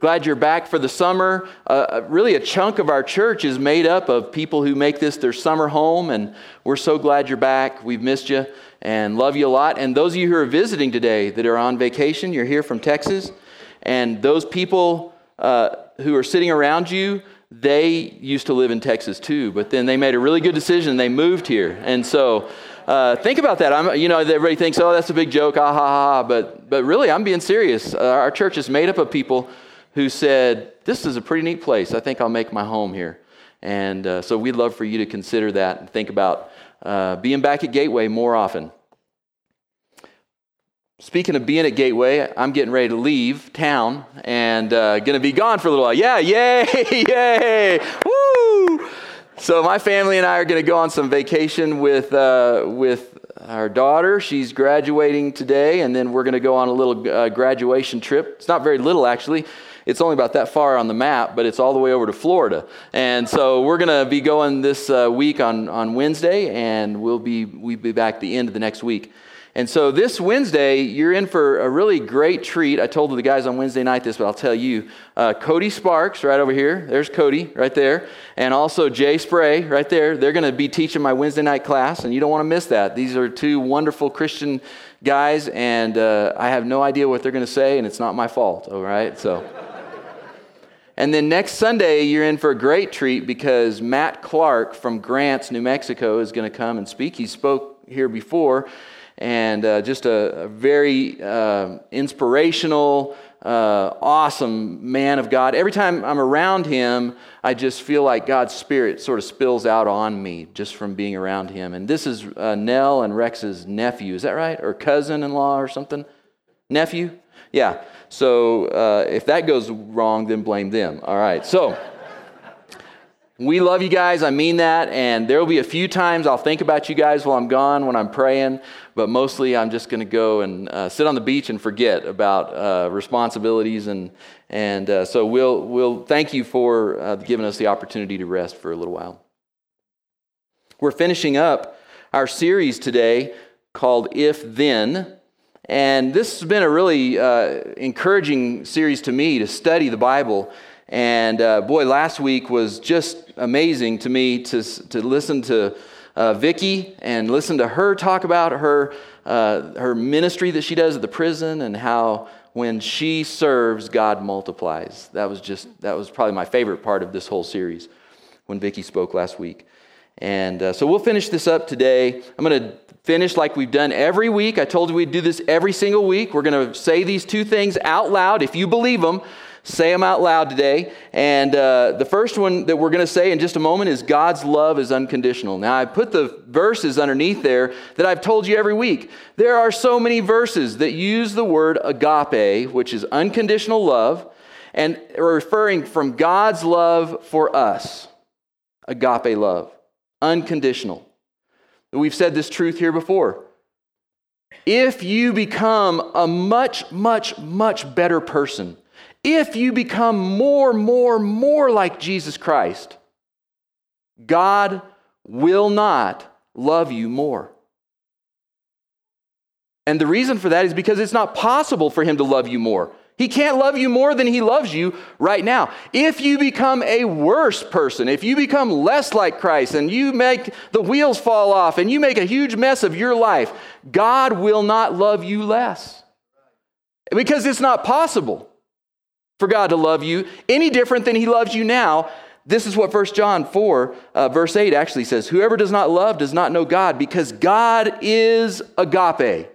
Glad you're back for the summer. Uh, really, a chunk of our church is made up of people who make this their summer home, and we're so glad you're back. We've missed you and love you a lot. And those of you who are visiting today that are on vacation, you're here from Texas, and those people uh, who are sitting around you, they used to live in Texas too, but then they made a really good decision. They moved here, and so. Uh, think about that. I'm, you know, everybody thinks, "Oh, that's a big joke," ah ha ha. But, but really, I'm being serious. Uh, our church is made up of people who said, This is a pretty neat place. I think I'll make my home here. And uh, so we'd love for you to consider that and think about uh, being back at Gateway more often. Speaking of being at Gateway, I'm getting ready to leave town and uh, going to be gone for a little while. Yeah, yay, yay, woo! So my family and I are going to go on some vacation with uh, with our daughter. She's graduating today, and then we're going to go on a little uh, graduation trip. It's not very little, actually it's only about that far on the map, but it's all the way over to Florida. And so we're going to be going this uh, week on, on Wednesday, and we'll be, we'll be back the end of the next week. And so this Wednesday, you're in for a really great treat. I told the guys on Wednesday night this, but I'll tell you. Uh, Cody Sparks, right over here. There's Cody, right there. And also Jay Spray, right there. They're going to be teaching my Wednesday night class, and you don't want to miss that. These are two wonderful Christian guys, and uh, I have no idea what they're going to say, and it's not my fault, all right? So. And then next Sunday, you're in for a great treat because Matt Clark from Grants, New Mexico, is going to come and speak. He spoke here before, and uh, just a, a very uh, inspirational, uh, awesome man of God. Every time I'm around him, I just feel like God's Spirit sort of spills out on me just from being around him. And this is uh, Nell and Rex's nephew, is that right? Or cousin in law or something? Nephew? Yeah. So uh, if that goes wrong, then blame them. All right. So we love you guys. I mean that. And there will be a few times I'll think about you guys while I'm gone when I'm praying. But mostly I'm just going to go and uh, sit on the beach and forget about uh, responsibilities. And, and uh, so we'll, we'll thank you for uh, giving us the opportunity to rest for a little while. We're finishing up our series today called If Then. And this has been a really uh, encouraging series to me to study the Bible. And uh, boy, last week was just amazing to me to, to listen to uh, Vicki and listen to her talk about her, uh, her ministry that she does at the prison and how when she serves, God multiplies. That was just, that was probably my favorite part of this whole series when Vicki spoke last week. And uh, so we'll finish this up today. I'm going to finish like we've done every week. I told you we'd do this every single week. We're going to say these two things out loud. If you believe them, say them out loud today. And uh, the first one that we're going to say in just a moment is God's love is unconditional. Now, I put the verses underneath there that I've told you every week. There are so many verses that use the word agape, which is unconditional love, and referring from God's love for us. Agape love unconditional. We've said this truth here before. If you become a much, much, much better person, if you become more, more, more like Jesus Christ, God will not love you more. And the reason for that is because it's not possible for Him to love you more. He can't love you more than he loves you right now. If you become a worse person, if you become less like Christ and you make the wheels fall off and you make a huge mess of your life, God will not love you less. Because it's not possible for God to love you any different than he loves you now. This is what 1 John 4, uh, verse 8 actually says Whoever does not love does not know God because God is agape.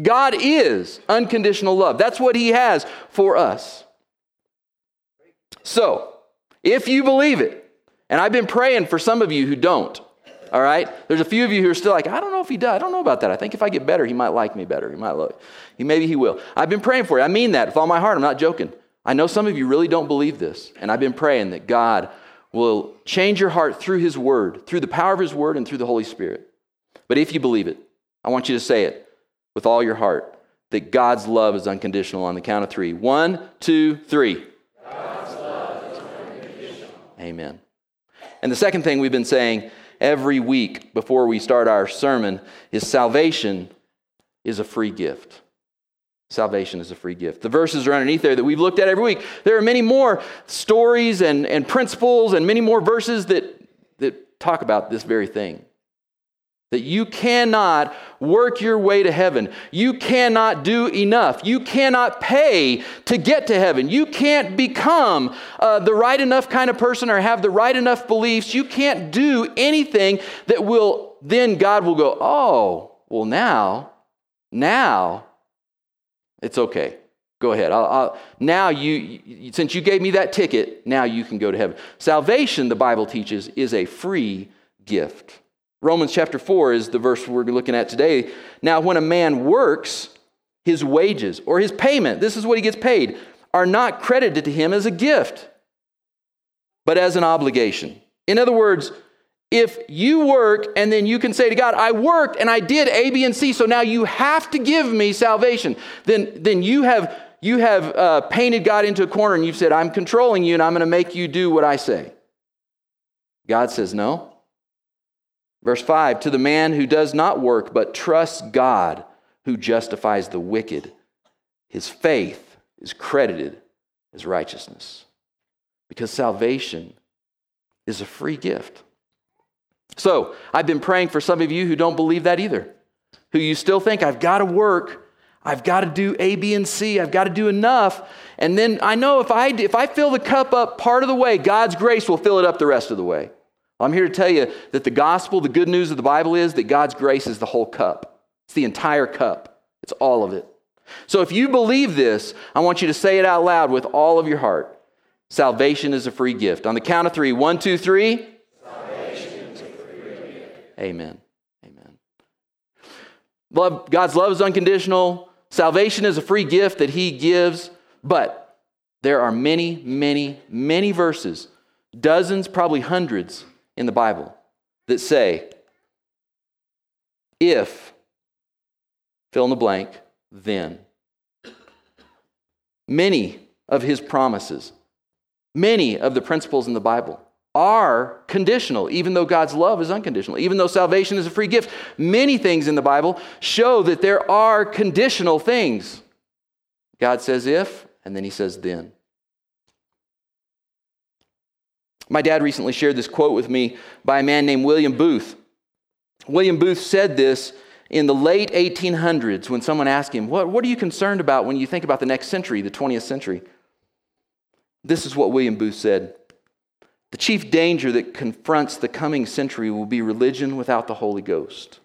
God is unconditional love. That's what He has for us. So, if you believe it, and I've been praying for some of you who don't, all right? There's a few of you who are still like, I don't know if he does. I don't know about that. I think if I get better, he might like me better. He might look. He maybe he will. I've been praying for you. I mean that with all my heart. I'm not joking. I know some of you really don't believe this, and I've been praying that God will change your heart through his word, through the power of his word and through the Holy Spirit. But if you believe it, I want you to say it with all your heart that God's love is unconditional on the count of three. One, two, three. Amen. And the second thing we've been saying every week before we start our sermon is salvation is a free gift. Salvation is a free gift. The verses are underneath there that we've looked at every week. There are many more stories and, and principles and many more verses that, that talk about this very thing. That you cannot work your way to heaven. You cannot do enough. You cannot pay to get to heaven. You can't become uh, the right enough kind of person or have the right enough beliefs. You can't do anything that will, then God will go, oh, well, now, now it's okay. Go ahead. I'll, I'll, now, you, you, since you gave me that ticket, now you can go to heaven. Salvation, the Bible teaches, is a free gift. Romans chapter 4 is the verse we're looking at today. Now, when a man works, his wages or his payment, this is what he gets paid, are not credited to him as a gift, but as an obligation. In other words, if you work and then you can say to God, I worked and I did A, B, and C, so now you have to give me salvation, then, then you have, you have uh, painted God into a corner and you've said, I'm controlling you and I'm going to make you do what I say. God says, No. Verse 5 To the man who does not work but trusts God who justifies the wicked, his faith is credited as righteousness. Because salvation is a free gift. So, I've been praying for some of you who don't believe that either, who you still think, I've got to work, I've got to do A, B, and C, I've got to do enough. And then I know if I, if I fill the cup up part of the way, God's grace will fill it up the rest of the way. I'm here to tell you that the gospel, the good news of the Bible is that God's grace is the whole cup. It's the entire cup, it's all of it. So if you believe this, I want you to say it out loud with all of your heart. Salvation is a free gift. On the count of three one, two, three. Amen. Amen. Love, God's love is unconditional. Salvation is a free gift that He gives, but there are many, many, many verses, dozens, probably hundreds in the Bible that say, if, fill in the blank, then. Many of his promises, many of the principles in the Bible are conditional, even though God's love is unconditional. Even though salvation is a free gift, many things in the Bible show that there are conditional things. God says if, and then he says then. My dad recently shared this quote with me by a man named William Booth. William Booth said this in the late 1800s when someone asked him, What, what are you concerned about when you think about the next century, the 20th century? This is what William Booth said The chief danger that confronts the coming century will be religion without the Holy Ghost,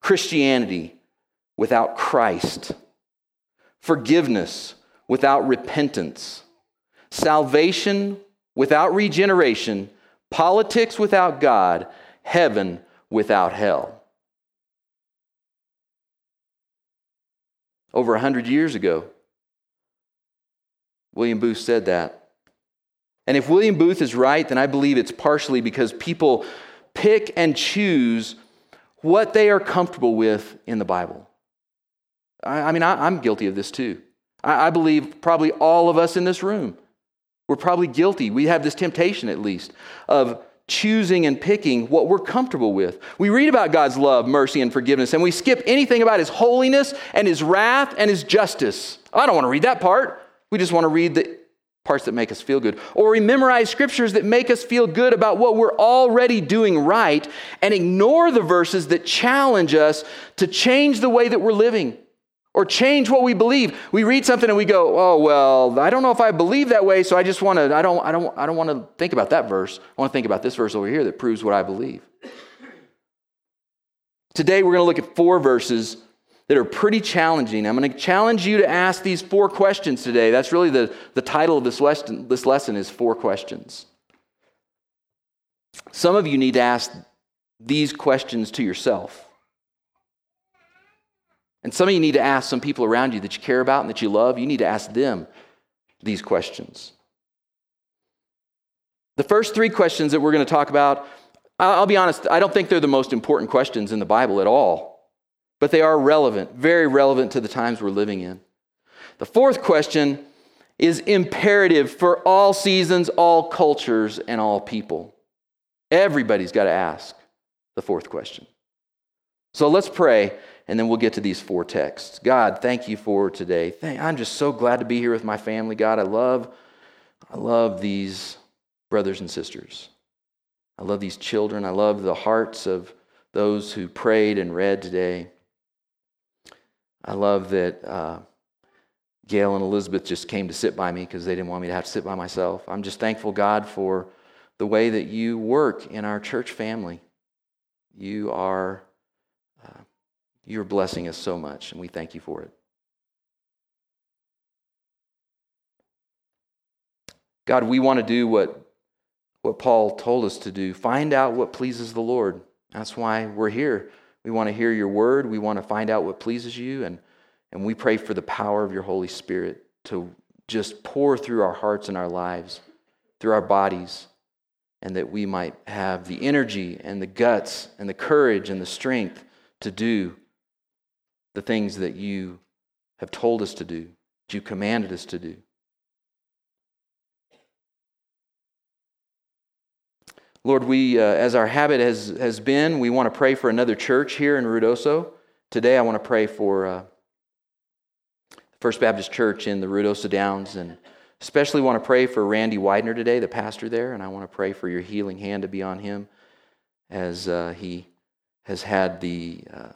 Christianity without Christ, forgiveness without repentance, salvation without regeneration, politics without God, heaven without hell. Over a hundred years ago, William Booth said that. And if William Booth is right, then I believe it's partially because people pick and choose what they are comfortable with in the Bible. I, I mean, I, am guilty of this too. I, I believe probably all of us in this room we're probably guilty. We have this temptation, at least, of choosing and picking what we're comfortable with. We read about God's love, mercy, and forgiveness, and we skip anything about His holiness and His wrath and His justice. I don't want to read that part. We just want to read the parts that make us feel good. Or we memorize scriptures that make us feel good about what we're already doing right and ignore the verses that challenge us to change the way that we're living or change what we believe. We read something and we go, "Oh, well, I don't know if I believe that way, so I just want to I don't I don't I don't want to think about that verse. I want to think about this verse over here that proves what I believe." Today we're going to look at four verses that are pretty challenging. I'm going to challenge you to ask these four questions today. That's really the, the title of this lesson, this lesson is four questions. Some of you need to ask these questions to yourself. And some of you need to ask some people around you that you care about and that you love, you need to ask them these questions. The first three questions that we're going to talk about, I'll be honest, I don't think they're the most important questions in the Bible at all, but they are relevant, very relevant to the times we're living in. The fourth question is imperative for all seasons, all cultures, and all people. Everybody's got to ask the fourth question. So let's pray, and then we'll get to these four texts. God, thank you for today. I'm just so glad to be here with my family. God, I love, I love these brothers and sisters. I love these children. I love the hearts of those who prayed and read today. I love that uh, Gail and Elizabeth just came to sit by me because they didn't want me to have to sit by myself. I'm just thankful, God, for the way that you work in our church family. You are you're blessing us so much, and we thank you for it. God, we want to do what, what Paul told us to do find out what pleases the Lord. That's why we're here. We want to hear your word. We want to find out what pleases you. And, and we pray for the power of your Holy Spirit to just pour through our hearts and our lives, through our bodies, and that we might have the energy and the guts and the courage and the strength to do the things that you have told us to do, that you commanded us to do. Lord, we, uh, as our habit has, has been, we want to pray for another church here in Ruidoso. Today, I want to pray for uh, First Baptist Church in the Ruidoso Downs, and especially want to pray for Randy Widener today, the pastor there, and I want to pray for your healing hand to be on him as uh, he has had the uh,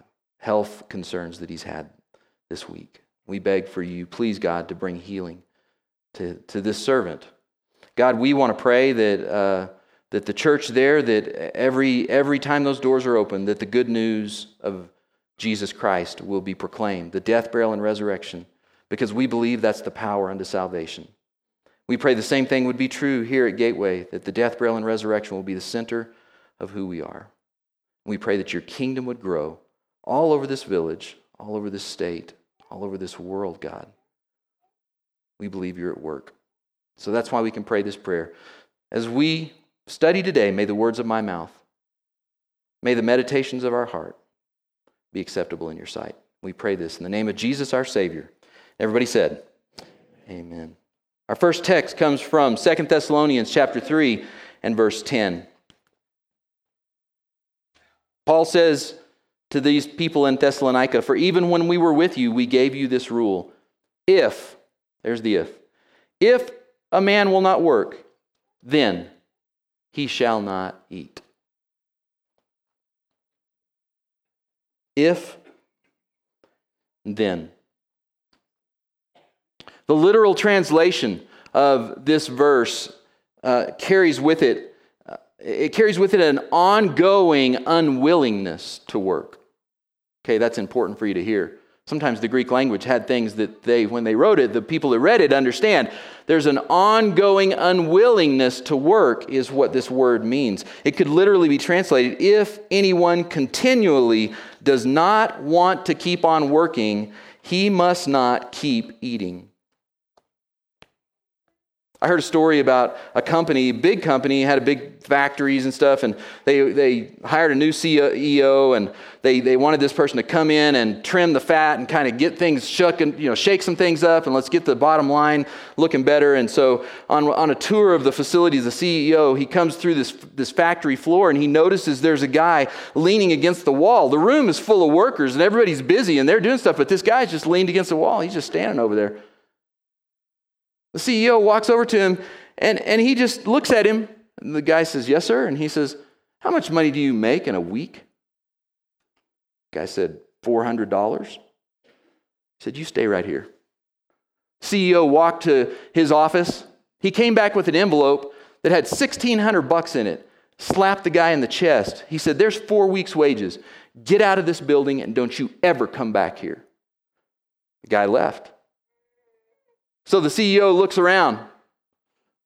health concerns that he's had this week. We beg for you, please, God, to bring healing to, to this servant. God, we want to pray that uh, that the church there, that every, every time those doors are open, that the good news of Jesus Christ will be proclaimed, the death, burial, and resurrection, because we believe that's the power unto salvation. We pray the same thing would be true here at Gateway, that the death, burial, and resurrection will be the center of who we are. We pray that your kingdom would grow all over this village, all over this state, all over this world, God. We believe you're at work. So that's why we can pray this prayer. As we Study today, may the words of my mouth, may the meditations of our heart be acceptable in your sight. We pray this in the name of Jesus, our Savior. Everybody said, Amen. Our first text comes from Second Thessalonians chapter 3 and verse 10. Paul says to these people in Thessalonica, For even when we were with you, we gave you this rule. If, there's the if, if a man will not work, then he shall not eat. If, then. The literal translation of this verse uh, carries with it uh, it carries with it an ongoing unwillingness to work. Okay, that's important for you to hear. Sometimes the Greek language had things that they, when they wrote it, the people that read it understand. There's an ongoing unwillingness to work, is what this word means. It could literally be translated if anyone continually does not want to keep on working, he must not keep eating. I heard a story about a company, big company, had a big factories and stuff, and they, they hired a new CEO, and they, they wanted this person to come in and trim the fat and kind of get things shook and you know shake some things up, and let's get the bottom line looking better. And so on, on a tour of the facilities, the CEO he comes through this this factory floor, and he notices there's a guy leaning against the wall. The room is full of workers, and everybody's busy, and they're doing stuff, but this guy's just leaned against the wall. He's just standing over there. The CEO walks over to him and, and he just looks at him. The guy says, Yes, sir. And he says, How much money do you make in a week? The guy said, $400. He said, You stay right here. CEO walked to his office. He came back with an envelope that had 1600 bucks in it. Slapped the guy in the chest. He said, There's four weeks' wages. Get out of this building and don't you ever come back here. The guy left. So the CEO looks around,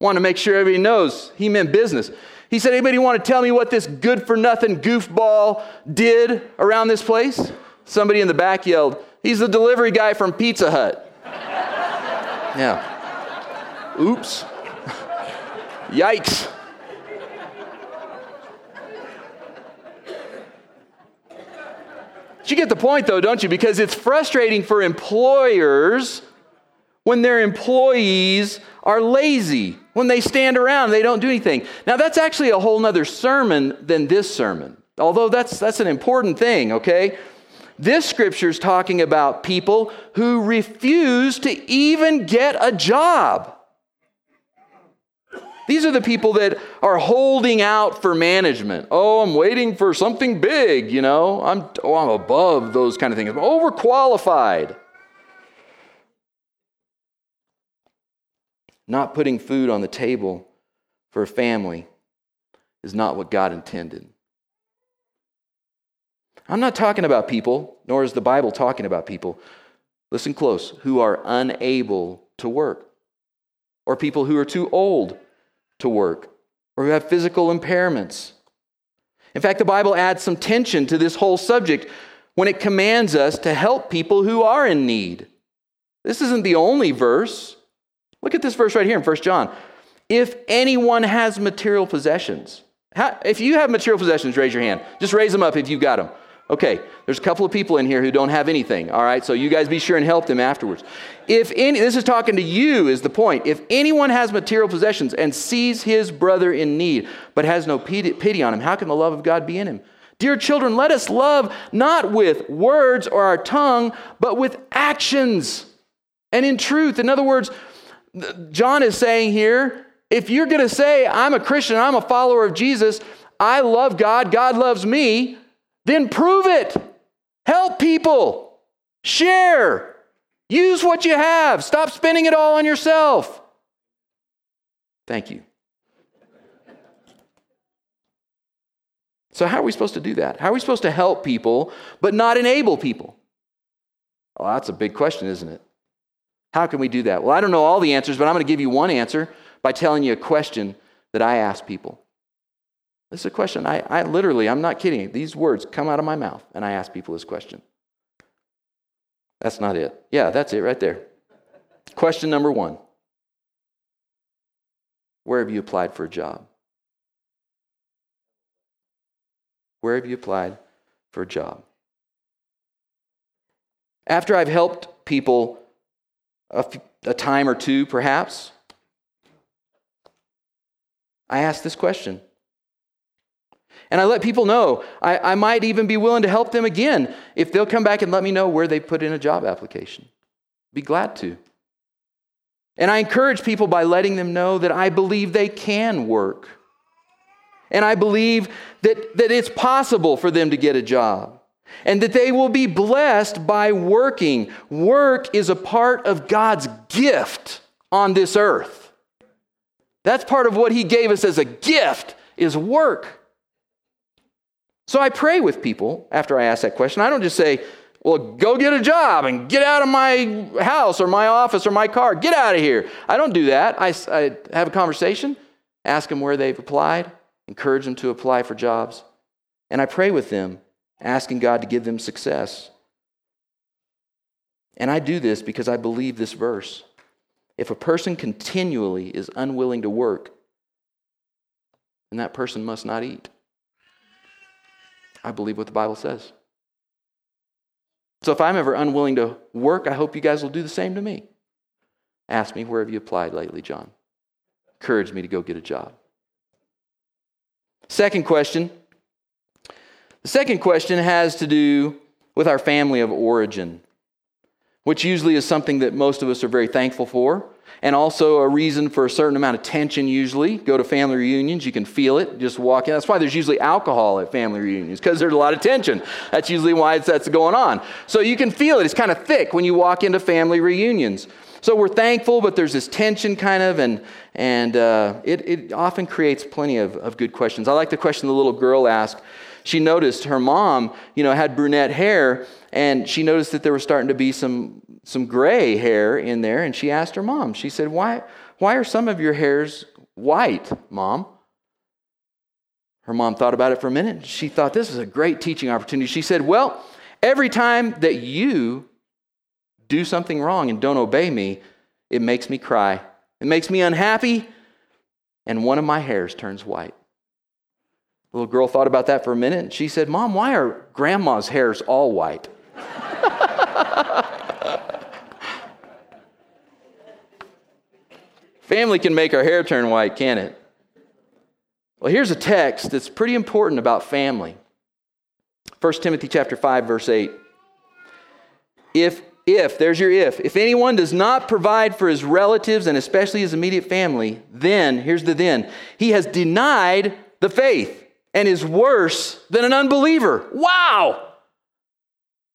want to make sure everybody knows he meant business. He said, Anybody want to tell me what this good for nothing goofball did around this place? Somebody in the back yelled, He's the delivery guy from Pizza Hut. yeah. Oops. Yikes. you get the point, though, don't you? Because it's frustrating for employers when their employees are lazy, when they stand around, they don't do anything. Now, that's actually a whole other sermon than this sermon. Although that's, that's an important thing, okay? This scripture is talking about people who refuse to even get a job. These are the people that are holding out for management. Oh, I'm waiting for something big, you know. I'm, oh, I'm above those kind of things. I'm overqualified. Not putting food on the table for a family is not what God intended. I'm not talking about people, nor is the Bible talking about people. Listen close, who are unable to work, or people who are too old to work, or who have physical impairments. In fact, the Bible adds some tension to this whole subject when it commands us to help people who are in need. This isn't the only verse. Look at this verse right here in 1 John. If anyone has material possessions, how, if you have material possessions, raise your hand. Just raise them up if you've got them. Okay, there's a couple of people in here who don't have anything, all right? So you guys be sure and help them afterwards. If any, this is talking to you, is the point. If anyone has material possessions and sees his brother in need, but has no pity on him, how can the love of God be in him? Dear children, let us love not with words or our tongue, but with actions and in truth. In other words, John is saying here if you're going to say, I'm a Christian, I'm a follower of Jesus, I love God, God loves me, then prove it. Help people. Share. Use what you have. Stop spending it all on yourself. Thank you. So, how are we supposed to do that? How are we supposed to help people but not enable people? Well, that's a big question, isn't it? How can we do that? Well, I don't know all the answers, but I'm going to give you one answer by telling you a question that I ask people. This is a question. I, I literally, I'm not kidding. These words come out of my mouth, and I ask people this question. That's not it. Yeah, that's it right there. Question number one Where have you applied for a job? Where have you applied for a job? After I've helped people a, a time or two, perhaps, I ask this question and I let people know. I, I might even be willing to help them again if they'll come back and let me know where they put in a job application. Be glad to. And I encourage people by letting them know that I believe they can work. And I believe that, that it's possible for them to get a job. And that they will be blessed by working. Work is a part of God's gift on this earth. That's part of what He gave us as a gift is work. So I pray with people after I ask that question. I don't just say, well, go get a job and get out of my house or my office or my car. Get out of here. I don't do that. I, I have a conversation, ask them where they've applied, encourage them to apply for jobs, and I pray with them, asking God to give them success. And I do this because I believe this verse. If a person continually is unwilling to work, then that person must not eat. I believe what the Bible says. So if I'm ever unwilling to work, I hope you guys will do the same to me. Ask me, where have you applied lately, John? Encourage me to go get a job. Second question. The second question has to do with our family of origin, which usually is something that most of us are very thankful for and also a reason for a certain amount of tension usually. Go to family reunions, you can feel it. Just walk in. That's why there's usually alcohol at family reunions, because there's a lot of tension. That's usually why that's going on. So you can feel it. It's kind of thick when you walk into family reunions. So we're thankful, but there's this tension kind of, and, and uh, it, it often creates plenty of, of good questions. I like the question the little girl asked. She noticed her mom, you know, had brunette hair, and she noticed that there was starting to be some some gray hair in there, and she asked her mom, she said, Why, why are some of your hairs white, mom? Her mom thought about it for a minute. She thought this is a great teaching opportunity. She said, Well, every time that you do something wrong and don't obey me, it makes me cry. It makes me unhappy, and one of my hairs turns white. Little girl thought about that for a minute, and she said, Mom, why are grandma's hairs all white? Family can make our hair turn white, can it? Well, here's a text that's pretty important about family. 1 Timothy chapter 5 verse 8. If if there's your if if anyone does not provide for his relatives and especially his immediate family, then here's the then. He has denied the faith and is worse than an unbeliever. Wow.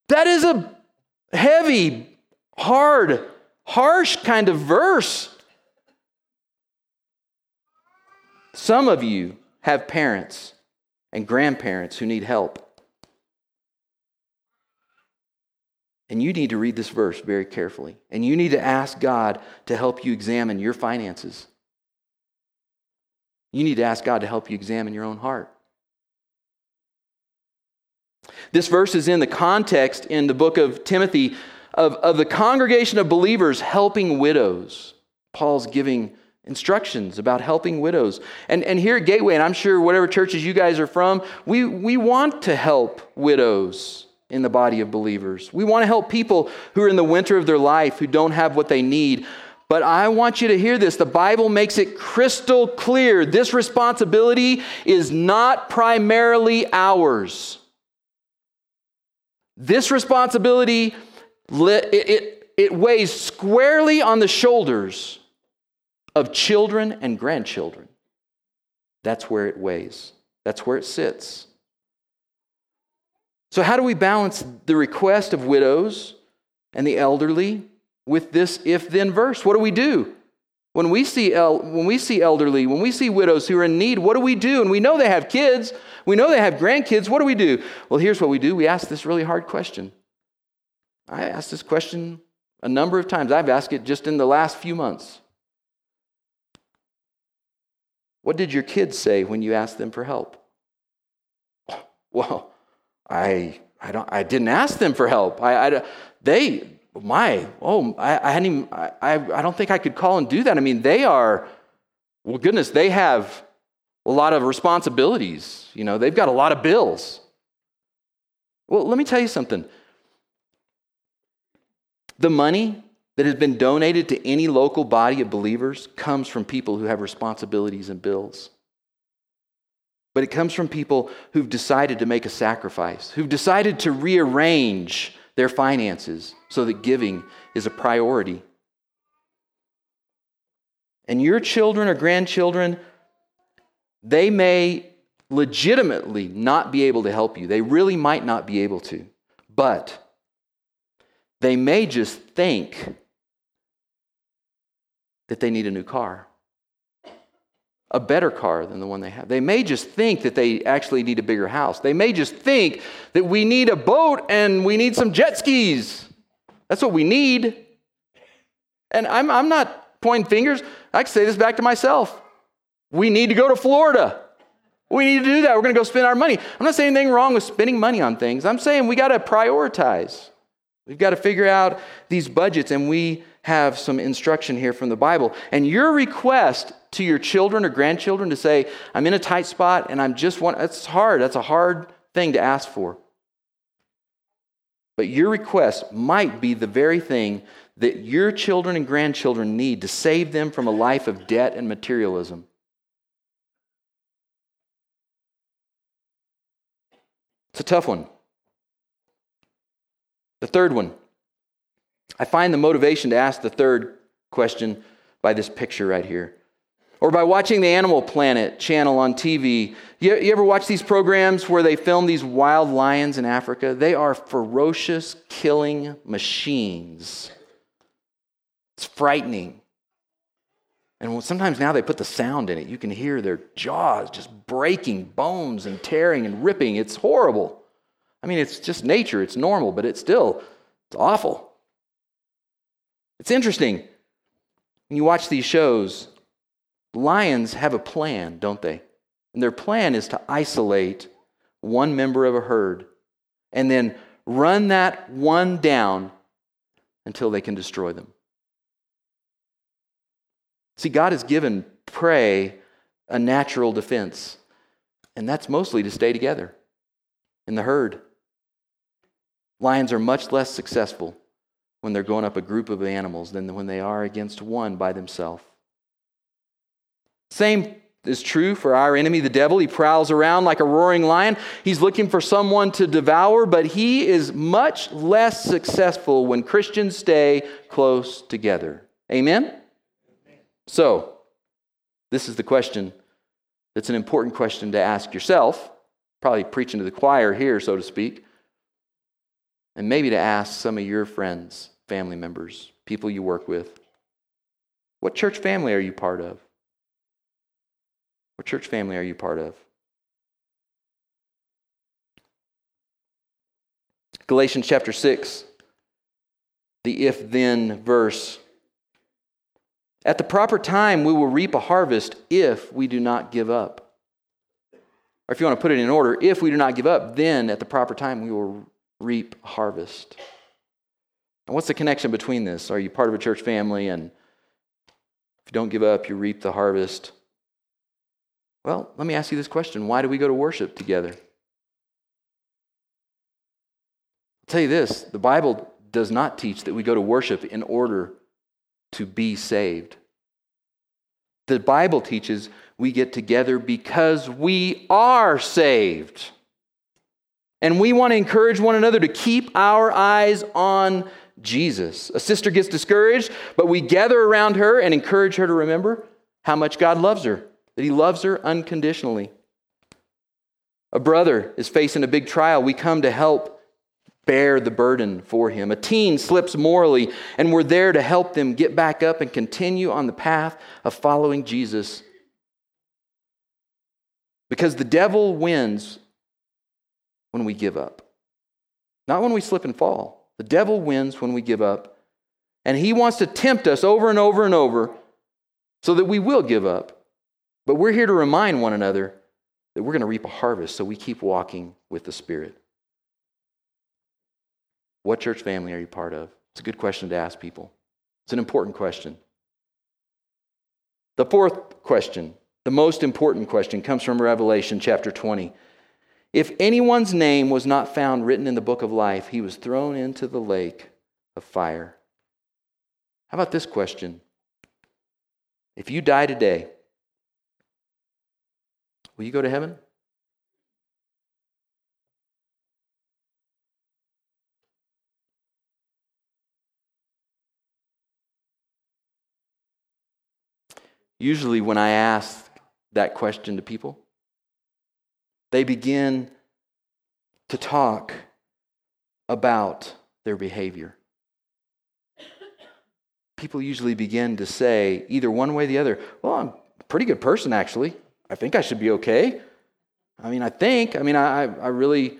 That is a heavy, hard, harsh kind of verse. Some of you have parents and grandparents who need help. And you need to read this verse very carefully. And you need to ask God to help you examine your finances. You need to ask God to help you examine your own heart. This verse is in the context in the book of Timothy of, of the congregation of believers helping widows. Paul's giving instructions about helping widows. And, and here at Gateway, and I'm sure whatever churches you guys are from, we, we want to help widows in the body of believers. We want to help people who are in the winter of their life who don't have what they need. But I want you to hear this. The Bible makes it crystal clear this responsibility is not primarily ours. This responsibility, it, it, it weighs squarely on the shoulders of children and grandchildren. That's where it weighs, that's where it sits. So, how do we balance the request of widows and the elderly with this if then verse? What do we do? When we, see el- when we see elderly, when we see widows who are in need, what do we do? And we know they have kids, we know they have grandkids. What do we do? Well, here's what we do we ask this really hard question. I asked this question a number of times. I've asked it just in the last few months. What did your kids say when you asked them for help? Well, I, I, don't, I didn't ask them for help. I, I, they, my, oh, I, I hadn't even, I, I don't think I could call and do that. I mean, they are, well, goodness, they have a lot of responsibilities. You know, they've got a lot of bills. Well, let me tell you something. The money that has been donated to any local body of believers comes from people who have responsibilities and bills. But it comes from people who've decided to make a sacrifice, who've decided to rearrange their finances so that giving is a priority. And your children or grandchildren, they may legitimately not be able to help you. They really might not be able to. But they may just think that they need a new car a better car than the one they have. They may just think that they actually need a bigger house. They may just think that we need a boat and we need some jet skis. That's what we need. And I'm, I'm not pointing fingers. I can say this back to myself. We need to go to Florida. We need to do that. We're going to go spend our money. I'm not saying anything wrong with spending money on things. I'm saying we got to prioritize. We've got to figure out these budgets, and we have some instruction here from the Bible. And your request to your children or grandchildren to say, I'm in a tight spot and I'm just one, that's hard. That's a hard thing to ask for. But your request might be the very thing that your children and grandchildren need to save them from a life of debt and materialism. It's a tough one. The third one. I find the motivation to ask the third question by this picture right here or by watching the Animal Planet channel on TV. You, you, ever watch these programs where they film these wild lions in Africa? They are ferocious killing machines. It's frightening. And sometimes now they put the sound in it. You can hear their jaws just breaking, bones and tearing and ripping. It's horrible. I mean, it's just nature, it's normal, but it's still it's awful. It's interesting. When you watch these shows, Lions have a plan, don't they? And their plan is to isolate one member of a herd and then run that one down until they can destroy them. See, God has given prey a natural defense, and that's mostly to stay together in the herd. Lions are much less successful when they're going up a group of animals than when they are against one by themselves. Same is true for our enemy, the devil. He prowls around like a roaring lion. He's looking for someone to devour, but he is much less successful when Christians stay close together. Amen? So, this is the question that's an important question to ask yourself. Probably preaching to the choir here, so to speak. And maybe to ask some of your friends, family members, people you work with. What church family are you part of? What church family are you part of? Galatians chapter 6, the if then verse. At the proper time, we will reap a harvest if we do not give up. Or if you want to put it in order, if we do not give up, then at the proper time, we will reap a harvest. And what's the connection between this? Are you part of a church family and if you don't give up, you reap the harvest? Well, let me ask you this question why do we go to worship together? I'll tell you this the Bible does not teach that we go to worship in order to be saved. The Bible teaches we get together because we are saved. And we want to encourage one another to keep our eyes on Jesus. A sister gets discouraged, but we gather around her and encourage her to remember how much God loves her that he loves her unconditionally. A brother is facing a big trial. We come to help bear the burden for him. A teen slips morally, and we're there to help them get back up and continue on the path of following Jesus. Because the devil wins when we give up, not when we slip and fall. The devil wins when we give up. And he wants to tempt us over and over and over so that we will give up. But we're here to remind one another that we're going to reap a harvest, so we keep walking with the Spirit. What church family are you part of? It's a good question to ask people. It's an important question. The fourth question, the most important question, comes from Revelation chapter 20. If anyone's name was not found written in the book of life, he was thrown into the lake of fire. How about this question? If you die today, Will you go to heaven? Usually, when I ask that question to people, they begin to talk about their behavior. People usually begin to say, either one way or the other, well, I'm a pretty good person, actually. I think I should be okay. I mean, I think. I mean, I, I really,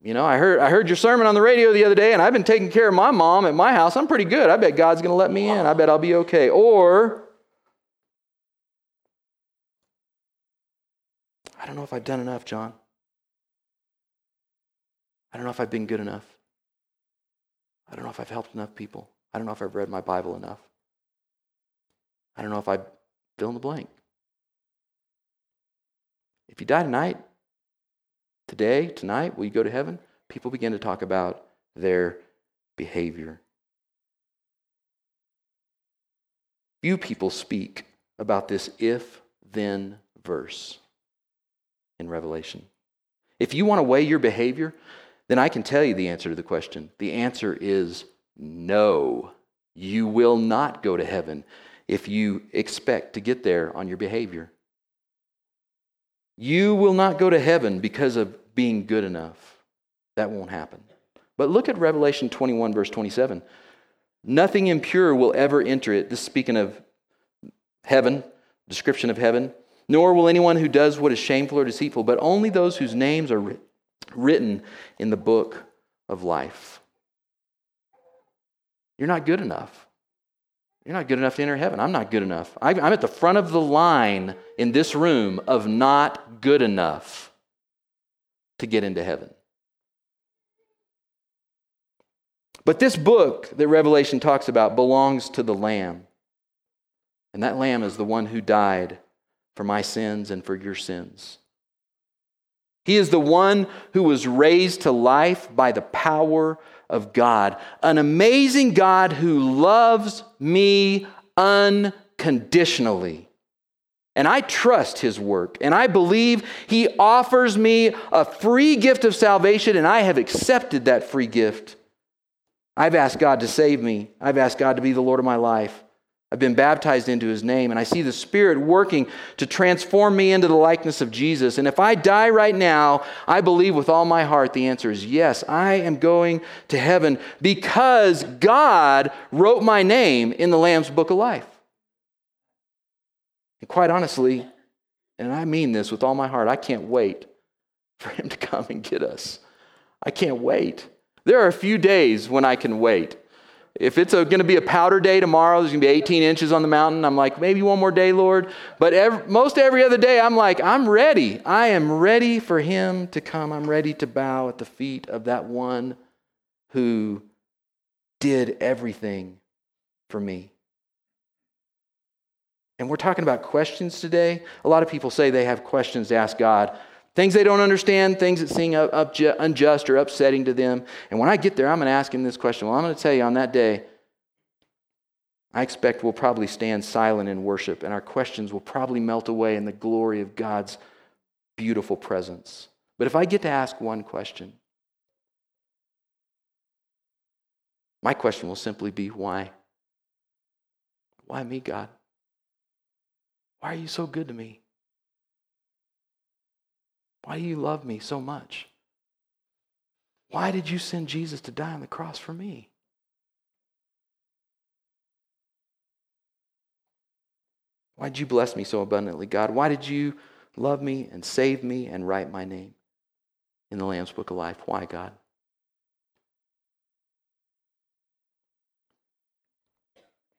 you know, I heard, I heard your sermon on the radio the other day, and I've been taking care of my mom at my house. I'm pretty good. I bet God's going to let me in. I bet I'll be okay. Or, I don't know if I've done enough, John. I don't know if I've been good enough. I don't know if I've helped enough people. I don't know if I've read my Bible enough. I don't know if I fill in the blank. If you die tonight, today, tonight, will you go to heaven? People begin to talk about their behavior. Few people speak about this if then verse in Revelation. If you want to weigh your behavior, then I can tell you the answer to the question. The answer is no. You will not go to heaven if you expect to get there on your behavior. You will not go to heaven because of being good enough. That won't happen. But look at Revelation 21, verse 27. Nothing impure will ever enter it. This is speaking of heaven, description of heaven. Nor will anyone who does what is shameful or deceitful, but only those whose names are written in the book of life. You're not good enough. You're not good enough to enter heaven. I'm not good enough. I'm at the front of the line in this room of not good enough to get into heaven. But this book that Revelation talks about belongs to the Lamb. And that Lamb is the one who died for my sins and for your sins. He is the one who was raised to life by the power of God, an amazing God who loves me unconditionally. And I trust his work. And I believe he offers me a free gift of salvation, and I have accepted that free gift. I've asked God to save me. I've asked God to be the Lord of my life. I've been baptized into his name, and I see the Spirit working to transform me into the likeness of Jesus. And if I die right now, I believe with all my heart the answer is yes, I am going to heaven because God wrote my name in the Lamb's book of life. And quite honestly, and I mean this with all my heart, I can't wait for him to come and get us. I can't wait. There are a few days when I can wait. If it's going to be a powder day tomorrow, there's going to be 18 inches on the mountain. I'm like, maybe one more day, Lord. But every, most every other day, I'm like, I'm ready. I am ready for Him to come. I'm ready to bow at the feet of that one who did everything for me. And we're talking about questions today. A lot of people say they have questions to ask God. Things they don't understand, things that seem unjust or upsetting to them. And when I get there, I'm going to ask him this question. Well, I'm going to tell you on that day, I expect we'll probably stand silent in worship, and our questions will probably melt away in the glory of God's beautiful presence. But if I get to ask one question, my question will simply be why? Why me, God? Why are you so good to me? Why do you love me so much? Why did you send Jesus to die on the cross for me? Why did you bless me so abundantly, God? Why did you love me and save me and write my name in the Lamb's Book of Life? Why, God?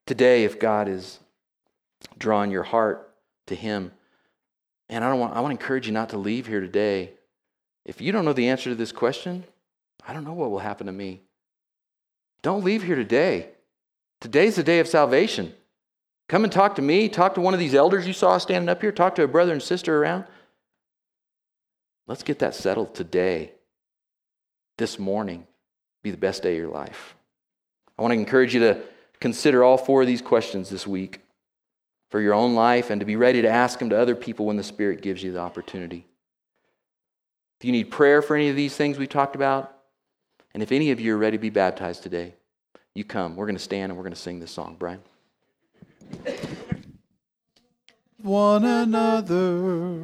Today, if God is drawing your heart to Him, and I, don't want, I want to encourage you not to leave here today. If you don't know the answer to this question, I don't know what will happen to me. Don't leave here today. Today's the day of salvation. Come and talk to me. Talk to one of these elders you saw standing up here. Talk to a brother and sister around. Let's get that settled today, this morning. Be the best day of your life. I want to encourage you to consider all four of these questions this week for your own life and to be ready to ask them to other people when the Spirit gives you the opportunity. If you need prayer for any of these things we talked about, and if any of you are ready to be baptized today, you come. We're going to stand and we're going to sing this song. Brian. One another.